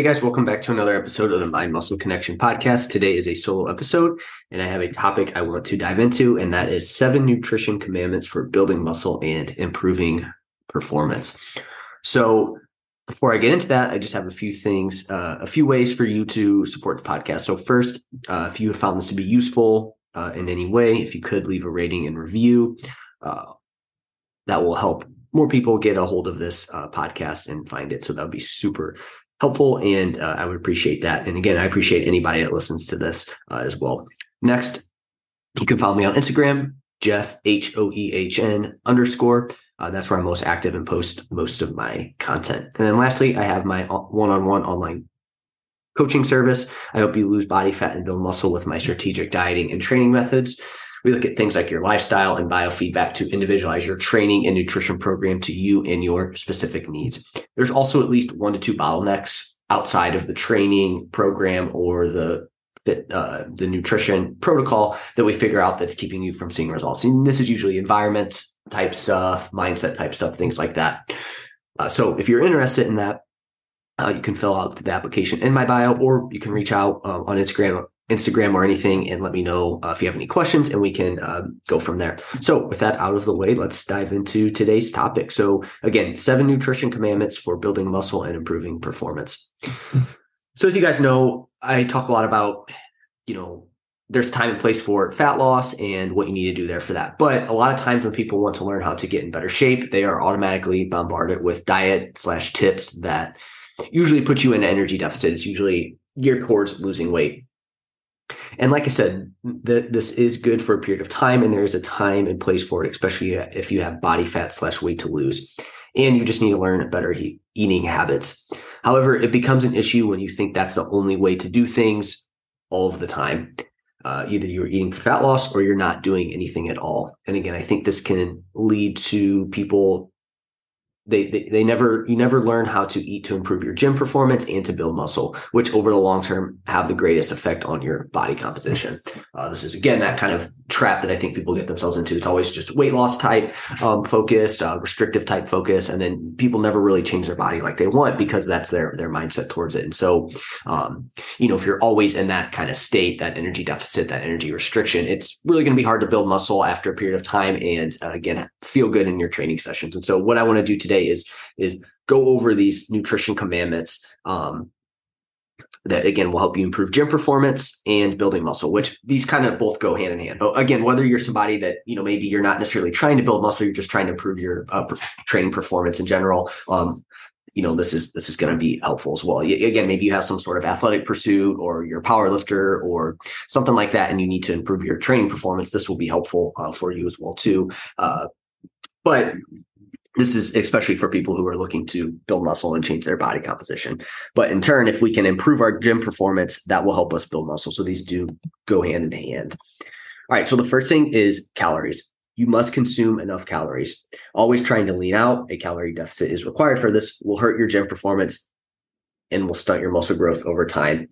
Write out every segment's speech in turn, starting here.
Hey guys, welcome back to another episode of the Mind Muscle Connection podcast. Today is a solo episode, and I have a topic I want to dive into, and that is seven nutrition commandments for building muscle and improving performance. So, before I get into that, I just have a few things, uh, a few ways for you to support the podcast. So, first, uh, if you have found this to be useful uh, in any way, if you could leave a rating and review, uh, that will help more people get a hold of this uh, podcast and find it. So that would be super helpful and uh, I would appreciate that. And again, I appreciate anybody that listens to this uh, as well. Next, you can follow me on Instagram, Jeff H O E H N underscore. Uh, that's where I'm most active and post most of my content. And then lastly, I have my one-on-one online coaching service. I help you lose body fat and build muscle with my strategic dieting and training methods. We look at things like your lifestyle and biofeedback to individualize your training and nutrition program to you and your specific needs. There's also at least one to two bottlenecks outside of the training program or the uh, the nutrition protocol that we figure out that's keeping you from seeing results. And this is usually environment type stuff, mindset type stuff, things like that. Uh, so if you're interested in that, uh, you can fill out the application in my bio, or you can reach out uh, on Instagram Instagram or anything and let me know uh, if you have any questions and we can uh, go from there. So, with that out of the way, let's dive into today's topic. So, again, seven nutrition commandments for building muscle and improving performance. So, as you guys know, I talk a lot about, you know, there's time and place for fat loss and what you need to do there for that. But a lot of times when people want to learn how to get in better shape, they are automatically bombarded with diet slash tips that usually put you in energy deficit. It's usually geared towards losing weight. And like I said, this is good for a period of time, and there is a time and place for it, especially if you have body fat slash weight to lose, and you just need to learn better he- eating habits. However, it becomes an issue when you think that's the only way to do things all of the time. Uh, either you're eating for fat loss or you're not doing anything at all. And again, I think this can lead to people they, they, they never you never learn how to eat to improve your gym performance and to build muscle which over the long term have the greatest effect on your body composition. Uh, this is again that kind of trap that i think people get themselves into. It's always just weight loss type um, focus uh, restrictive type focus and then people never really change their body like they want because that's their their mindset towards it. And so um, you know if you're always in that kind of state that energy deficit that energy restriction it's really going to be hard to build muscle after a period of time and uh, again feel good in your training sessions. And so what i want to do today is is go over these nutrition commandments um, that again will help you improve gym performance and building muscle which these kind of both go hand in hand. But again whether you're somebody that you know maybe you're not necessarily trying to build muscle you're just trying to improve your uh, training performance in general um, you know this is this is going to be helpful as well. Again maybe you have some sort of athletic pursuit or you're a power lifter or something like that and you need to improve your training performance this will be helpful uh, for you as well too. Uh, but this is especially for people who are looking to build muscle and change their body composition. But in turn, if we can improve our gym performance, that will help us build muscle. So these do go hand in hand. All right. So the first thing is calories. You must consume enough calories. Always trying to lean out. A calorie deficit is required for this. Will hurt your gym performance and will stunt your muscle growth over time.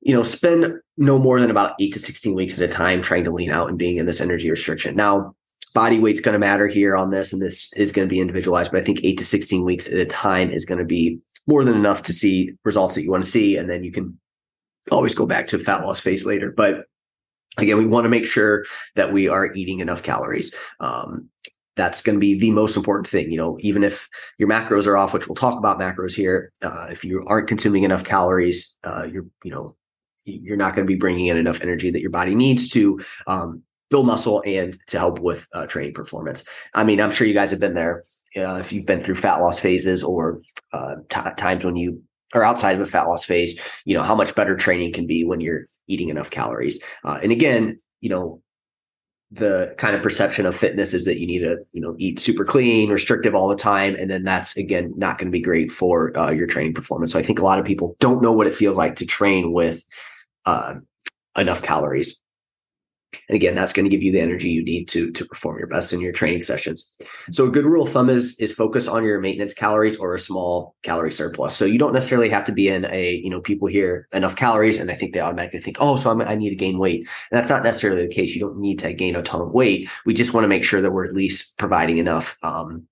You know, spend no more than about eight to 16 weeks at a time trying to lean out and being in this energy restriction. Now, body weight's going to matter here on this, and this is going to be individualized. But I think eight to 16 weeks at a time is going to be more than enough to see results that you want to see. And then you can always go back to fat loss phase later. But again, we want to make sure that we are eating enough calories. Um, that's going to be the most important thing. You know, even if your macros are off, which we'll talk about macros here, uh, if you aren't consuming enough calories, uh, you're, you know, you're not going to be bringing in enough energy that your body needs to um, build muscle and to help with uh, training performance. I mean, I'm sure you guys have been there uh, if you've been through fat loss phases or uh, t- times when you are outside of a fat loss phase. You know how much better training can be when you're eating enough calories. Uh, and again, you know the kind of perception of fitness is that you need to you know eat super clean restrictive all the time and then that's again not going to be great for uh, your training performance so i think a lot of people don't know what it feels like to train with uh, enough calories. And again, that's going to give you the energy you need to to perform your best in your training sessions. So a good rule of thumb is is focus on your maintenance calories or a small calorie surplus. So you don't necessarily have to be in a you know people hear enough calories and I think they automatically think oh so I'm, i need to gain weight. And that's not necessarily the case. You don't need to gain a ton of weight. We just want to make sure that we're at least providing enough um,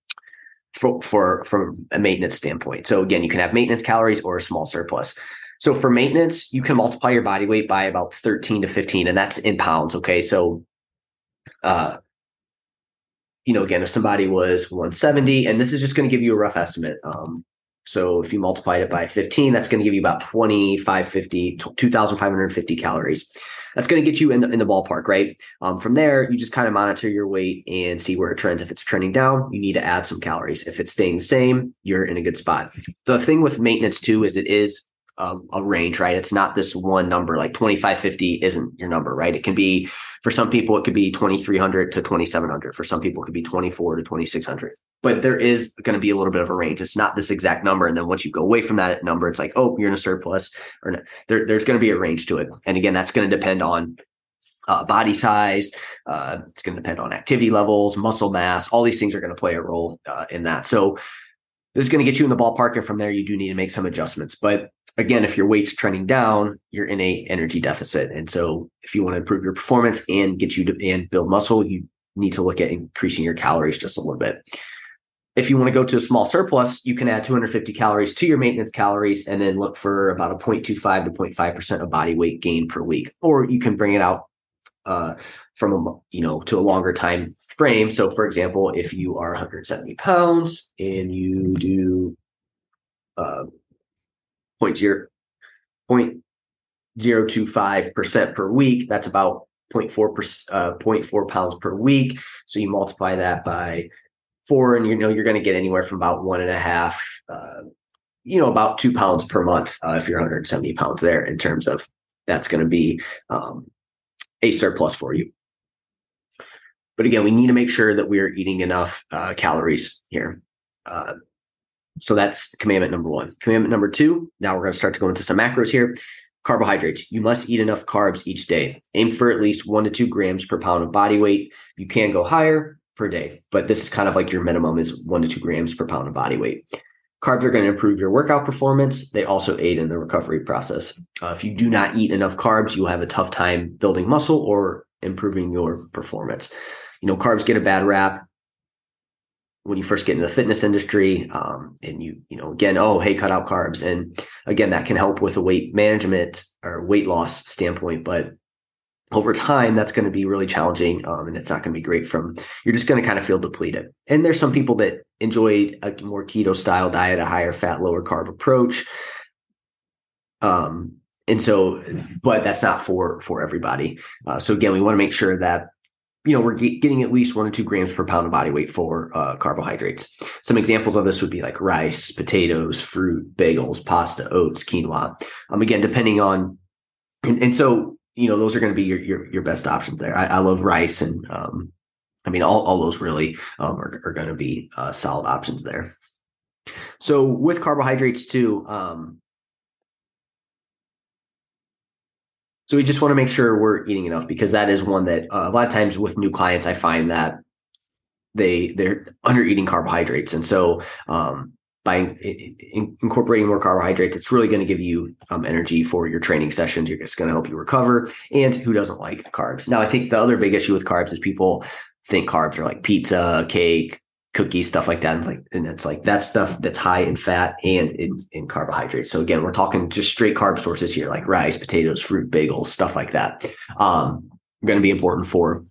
for for from a maintenance standpoint. So again, you can have maintenance calories or a small surplus. So for maintenance, you can multiply your body weight by about 13 to 15, and that's in pounds. Okay. So, uh, you know, again, if somebody was 170, and this is just going to give you a rough estimate. Um, so if you multiplied it by 15, that's going to give you about 2,550, 2,550 calories. That's going to get you in the, in the ballpark, right? Um, from there, you just kind of monitor your weight and see where it trends. If it's trending down, you need to add some calories. If it's staying the same, you're in a good spot. The thing with maintenance too is it is a, a, range, right? It's not this one number. Like 2550 isn't your number, right? It can be for some people, it could be 2300 to 2700. For some people, it could be 24 to 2600. But there is going to be a little bit of a range. It's not this exact number. And then once you go away from that number, it's like, oh, you're in a surplus, or no. there, there's going to be a range to it. And again, that's going to depend on uh, body size. Uh, it's going to depend on activity levels, muscle mass. All these things are going to play a role uh, in that. So this is going to get you in the ballpark, and from there, you do need to make some adjustments. But again, if your weight's trending down, you're in a energy deficit. And so if you want to improve your performance and get you to and build muscle, you need to look at increasing your calories just a little bit. If you want to go to a small surplus, you can add 250 calories to your maintenance calories and then look for about a 0.25 to 0.5% of body weight gain per week. Or you can bring it out uh, from a you know to a longer time frame. So, for example, if you are 170 pounds and you do uh, point zero point zero two five percent per week. That's about 0.4 per, uh, 0.4 pounds per week. So you multiply that by four, and you know you're going to get anywhere from about one and a half, uh, you know, about two pounds per month uh, if you're 170 pounds there. In terms of that's going to be um, a surplus for you. But again, we need to make sure that we are eating enough uh, calories here. So that's commandment number one. Commandment number two, now we're going to start to go into some macros here. Carbohydrates. You must eat enough carbs each day. Aim for at least one to two grams per pound of body weight. You can go higher per day, but this is kind of like your minimum is one to two grams per pound of body weight. Carbs are going to improve your workout performance. They also aid in the recovery process. Uh, if you do not eat enough carbs, you'll have a tough time building muscle or improving your performance. You know, carbs get a bad rap when you first get into the fitness industry um, and you you know again oh hey cut out carbs. And again that can help with a weight management or weight loss standpoint but over time that's going to be really challenging um, and it's not going to be great from you're just going to kind of feel depleted. And there's some people that enjoy a more keto style diet a higher fat lower carb approach. Um and so but that's not for for everybody. Uh, so again we want to make sure that you know, we're getting at least one or two grams per pound of body weight for uh, carbohydrates. Some examples of this would be like rice, potatoes, fruit, bagels, pasta, oats, quinoa. Um, again, depending on, and, and so you know, those are going to be your, your your best options there. I, I love rice, and um, I mean, all all those really um, are, are going to be uh, solid options there. So with carbohydrates too, um, So we just want to make sure we're eating enough because that is one that uh, a lot of times with new clients, I find that they they're under eating carbohydrates, and so um, by in, incorporating more carbohydrates, it's really going to give you um, energy for your training sessions. You're just going to help you recover. And who doesn't like carbs? Now, I think the other big issue with carbs is people think carbs are like pizza, cake, cookies, stuff like that. And like, and it's like that stuff that's high in fat and in, in carbohydrates. So again, we're talking just straight carb sources here, like rice, potatoes, fruit, bagels, stuff like that. Um, going to be important for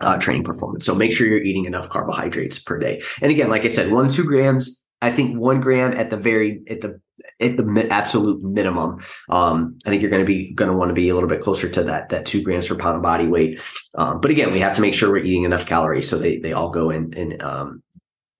uh, training performance. So make sure you're eating enough carbohydrates per day. And again, like I said, one, two grams, I think one gram at the very, at the, at the absolute minimum. Um, I think you're going to be going to want to be a little bit closer to that, that two grams per pound of body weight. Um, but again, we have to make sure we're eating enough calories. So they, they all go in, in, um,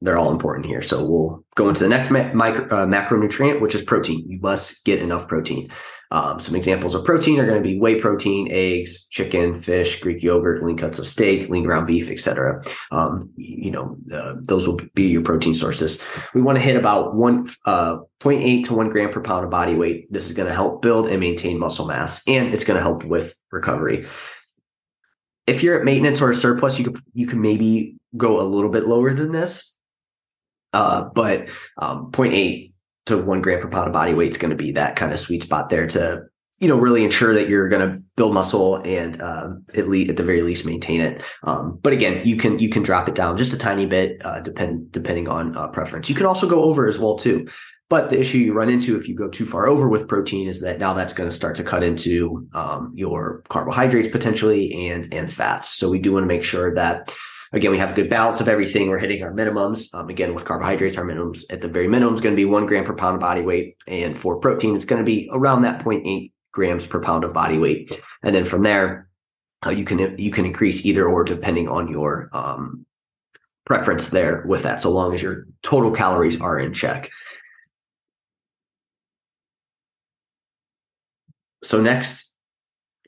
they're all important here. So we'll go into the next ma- micro, uh, macronutrient, which is protein. You must get enough protein. Um, some examples of protein are going to be whey protein, eggs, chicken, fish, Greek yogurt, lean cuts of steak, lean ground beef, etc. Um, you know, uh, those will be your protein sources. We want to hit about one uh, 0.8 to one gram per pound of body weight. This is going to help build and maintain muscle mass, and it's going to help with recovery. If you're at maintenance or a surplus, you could you can maybe go a little bit lower than this, uh, but um, 0.8 to one gram per pound of body weight is going to be that kind of sweet spot there to you know really ensure that you're going to build muscle and uh, at least at the very least maintain it. Um, but again you can you can drop it down just a tiny bit uh, depend depending on uh, preference. You can also go over as well too. But the issue you run into if you go too far over with protein is that now that's going to start to cut into um, your carbohydrates potentially and and fats. So we do want to make sure that again, we have a good balance of everything. We're hitting our minimums. Um, again, with carbohydrates, our minimums at the very minimum is going to be one gram per pound of body weight. And for protein, it's going to be around that 0.8 grams per pound of body weight. And then from there, uh, you can you can increase either or depending on your um, preference there with that, so long as your total calories are in check. So next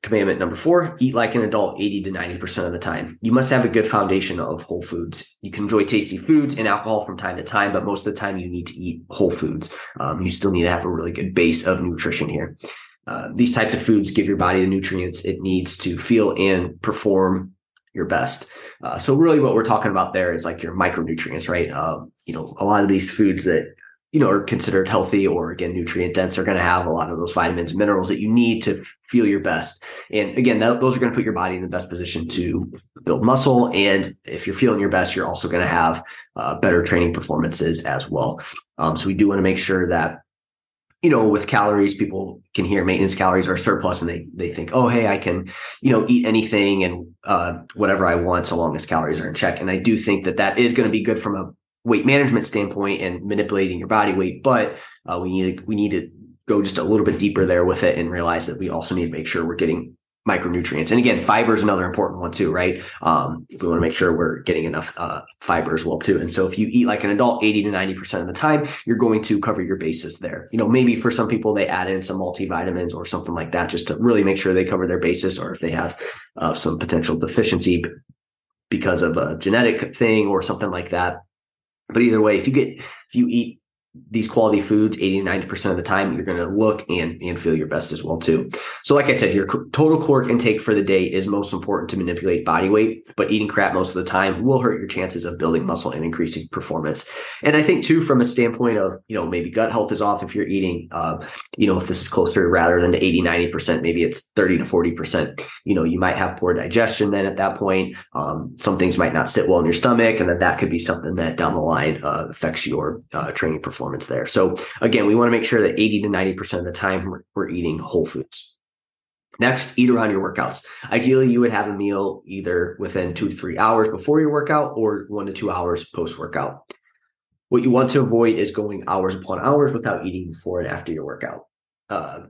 Commandment number four, eat like an adult 80 to 90% of the time. You must have a good foundation of whole foods. You can enjoy tasty foods and alcohol from time to time, but most of the time you need to eat whole foods. Um, you still need to have a really good base of nutrition here. Uh, these types of foods give your body the nutrients it needs to feel and perform your best. Uh, so really what we're talking about there is like your micronutrients, right? Uh, you know, a lot of these foods that you know, are considered healthy or again, nutrient dense are going to have a lot of those vitamins and minerals that you need to feel your best. And again, that, those are going to put your body in the best position to build muscle. And if you're feeling your best, you're also going to have uh, better training performances as well. Um, so we do want to make sure that you know, with calories, people can hear maintenance calories are surplus and they they think, oh, hey, I can, you know, eat anything and uh, whatever I want so long as calories are in check. And I do think that that is going to be good from a weight management standpoint and manipulating your body weight, but uh, we need to, we need to go just a little bit deeper there with it and realize that we also need to make sure we're getting micronutrients. And again, fiber is another important one too, right? Um, we want to make sure we're getting enough uh, fiber as well too. And so if you eat like an adult 80 to 90% of the time, you're going to cover your bases there. You know, maybe for some people, they add in some multivitamins or something like that just to really make sure they cover their basis or if they have uh, some potential deficiency because of a genetic thing or something like that but either way, if you get if you eat these quality foods 80 to 90% of the time you're going to look and and feel your best as well too. So like i said your total caloric intake for the day is most important to manipulate body weight but eating crap most of the time will hurt your chances of building muscle and increasing performance. And i think too from a standpoint of you know maybe gut health is off if you're eating uh you know if this is closer rather than to 80 90% maybe it's 30 to 40% you know you might have poor digestion then at that point. Um, some things might not sit well in your stomach and then that could be something that down the line uh, affects your uh, training performance performance there. So again, we want to make sure that 80 to 90% of the time we're, eating whole foods. Next, eat around your workouts. Ideally, you would have a meal either within two to three hours before your workout or one to two hours post workout. What you want to avoid is going hours upon hours without eating before and after your workout. Uh,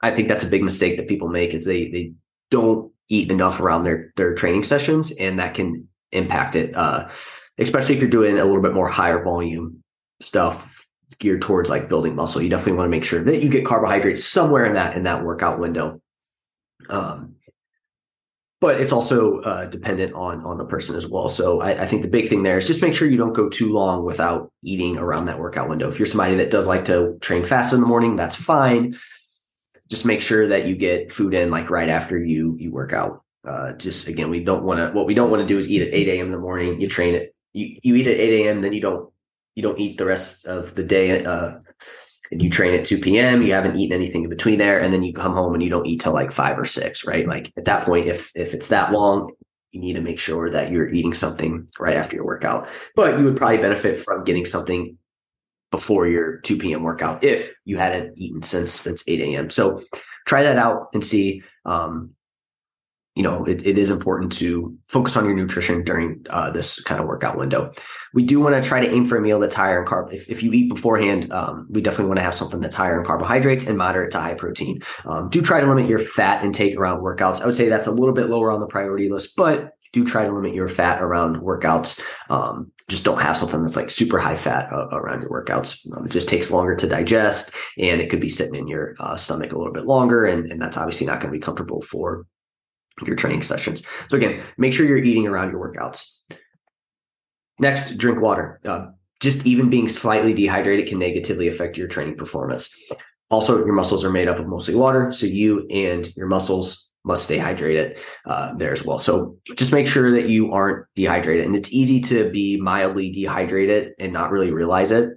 I think that's a big mistake that people make is they they don't eat enough around their their training sessions, and that can impact it. Uh, especially if you're doing a little bit more higher volume stuff geared towards like building muscle, you definitely want to make sure that you get carbohydrates somewhere in that in that workout window. Um, but it's also uh, dependent on on the person as well. So I, I, think the big thing there is just make sure you don't go too long without eating around that workout window. If you're somebody that does like to train fast in the morning, that's fine. Just make sure that you get food in like right after you you work out. Uh, just again, we don't want to. What we don't want to do is eat at 8 a.m. in the morning. You train it. You you eat at 8 a.m. Then you don't you don't eat the rest of the day uh, and you train at 2 p.m you haven't eaten anything in between there and then you come home and you don't eat till like five or six right? Like at that point if if it's that long you need to make sure that you're eating something right after your workout. But you would probably benefit from getting something before your 2 p.m workout if you hadn't eaten since since 8 a.m so try that out and see um, you know, it, it is important to focus on your nutrition during uh, this kind of workout window. We do want to try to aim for a meal that's higher in carb. If, if you eat beforehand, um, we definitely want to have something that's higher in carbohydrates and moderate to high protein. Um, do try to limit your fat intake around workouts. I would say that's a little bit lower on the priority list, but do try to limit your fat around workouts. Um, just don't have something that's like super high fat uh, around your workouts. Um, it just takes longer to digest and it could be sitting in your uh, stomach a little bit longer. And, and that's obviously not going to be comfortable for your training sessions. So again, make sure you're eating around your workouts. Next, drink water. Uh, just even being slightly dehydrated can negatively affect your training performance. Also, your muscles are made up of mostly water, so you and your muscles must stay hydrated uh, there as well. So just make sure that you aren't dehydrated. And it's easy to be mildly dehydrated and not really realize it.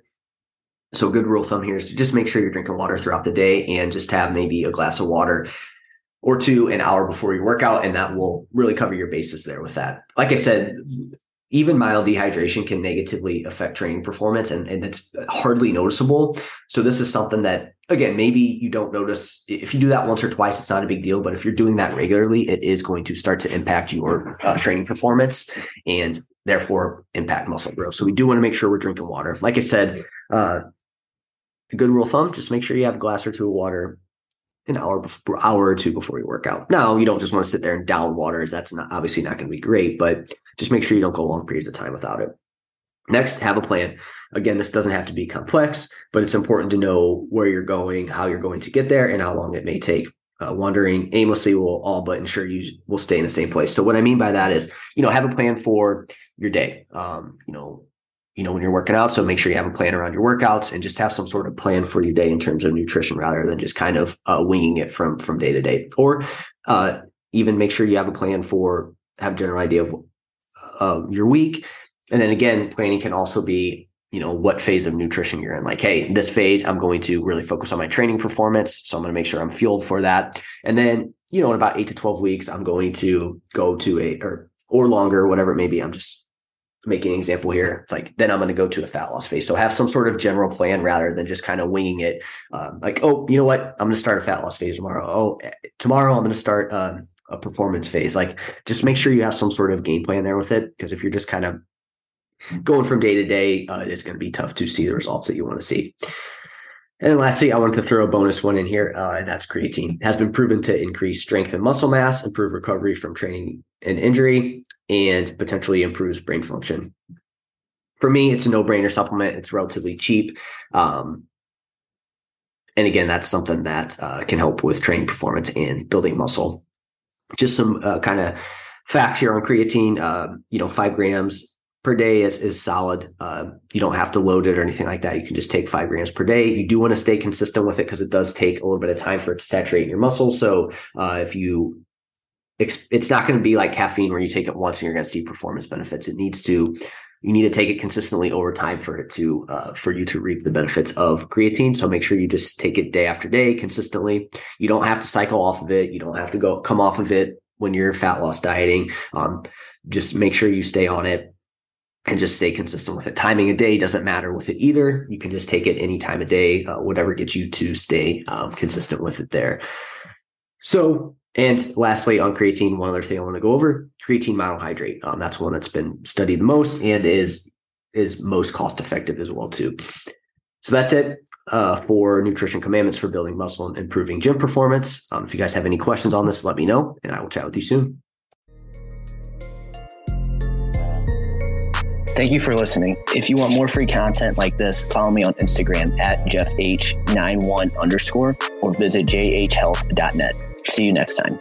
So, good rule of thumb here is to just make sure you're drinking water throughout the day and just have maybe a glass of water or two an hour before your workout. And that will really cover your bases there with that. Like I said, even mild dehydration can negatively affect training performance and, and it's hardly noticeable. So this is something that again, maybe you don't notice if you do that once or twice, it's not a big deal. But if you're doing that regularly, it is going to start to impact your uh, training performance and therefore impact muscle growth. So we do want to make sure we're drinking water. Like I said, uh, a good rule of thumb, just make sure you have a glass or two of water an hour before hour or two before you work out. Now you don't just want to sit there and down waters. That's not obviously not going to be great, but just make sure you don't go long periods of time without it. Next, have a plan. Again, this doesn't have to be complex, but it's important to know where you're going, how you're going to get there, and how long it may take. Uh, wandering aimlessly will all but ensure you will stay in the same place. So what I mean by that is, you know, have a plan for your day. Um, you know, you know when you're working out, so make sure you have a plan around your workouts and just have some sort of plan for your day in terms of nutrition, rather than just kind of uh, winging it from from day to day. Or uh, even make sure you have a plan for have a general idea of uh, your week and then again, planning can also be, you know, what phase of nutrition you're in. Like, hey, this phase, I'm going to really focus on my training performance. So I'm going to make sure I'm fueled for that. And then, you know, in about eight to 12 weeks, I'm going to go to a or or longer, whatever it may be. I'm just making an example here. It's like then I'm going to go to a fat loss phase. So have some sort of general plan rather than just kind of winging it. Um, like, oh, you know what? I'm going to start a fat loss phase tomorrow. Oh, eh, tomorrow I'm going to start um, a performance phase. Like, just make sure you have some sort of game plan there with it. Because if you're just kind of going from day to day, uh, it is going to be tough to see the results that you want to see. And lastly, I wanted to throw a bonus one in here, uh, and that's creatine. It has been proven to increase strength and muscle mass, improve recovery from training and injury, and potentially improves brain function. For me, it's a no-brainer supplement. It's relatively cheap. Um, and again, that's something that uh, can help with training performance and building muscle. Just some uh, kind of facts here on creatine. Uh, you know, five grams per day is, is solid. Uh, you don't have to load it or anything like that. You can just take five grams per day. You do want to stay consistent with it because it does take a little bit of time for it to saturate in your muscles. So uh, if you, it's not going to be like caffeine where you take it once and you're going to see performance benefits. It needs to, you need to take it consistently over time for it to, uh, for you to reap the benefits of creatine. So make sure you just take it day after day consistently. You don't have to cycle off of it. You don't have to go come off of it when you're fat loss dieting. Um, just make sure you stay on it and just stay consistent with it. Timing a day doesn't matter with it either. You can just take it any time of day, uh, whatever gets you to stay um, consistent with it there. So, and lastly, on creatine, one other thing I want to go over: creatine monohydrate. Um, that's one that's been studied the most and is is most cost effective as well too. So that's it uh, for nutrition commandments for building muscle and improving gym performance. Um, if you guys have any questions on this, let me know, and I will chat with you soon. Thank you for listening. If you want more free content like this, follow me on Instagram at jeffh91 underscore or visit jhhealth.net. See you next time.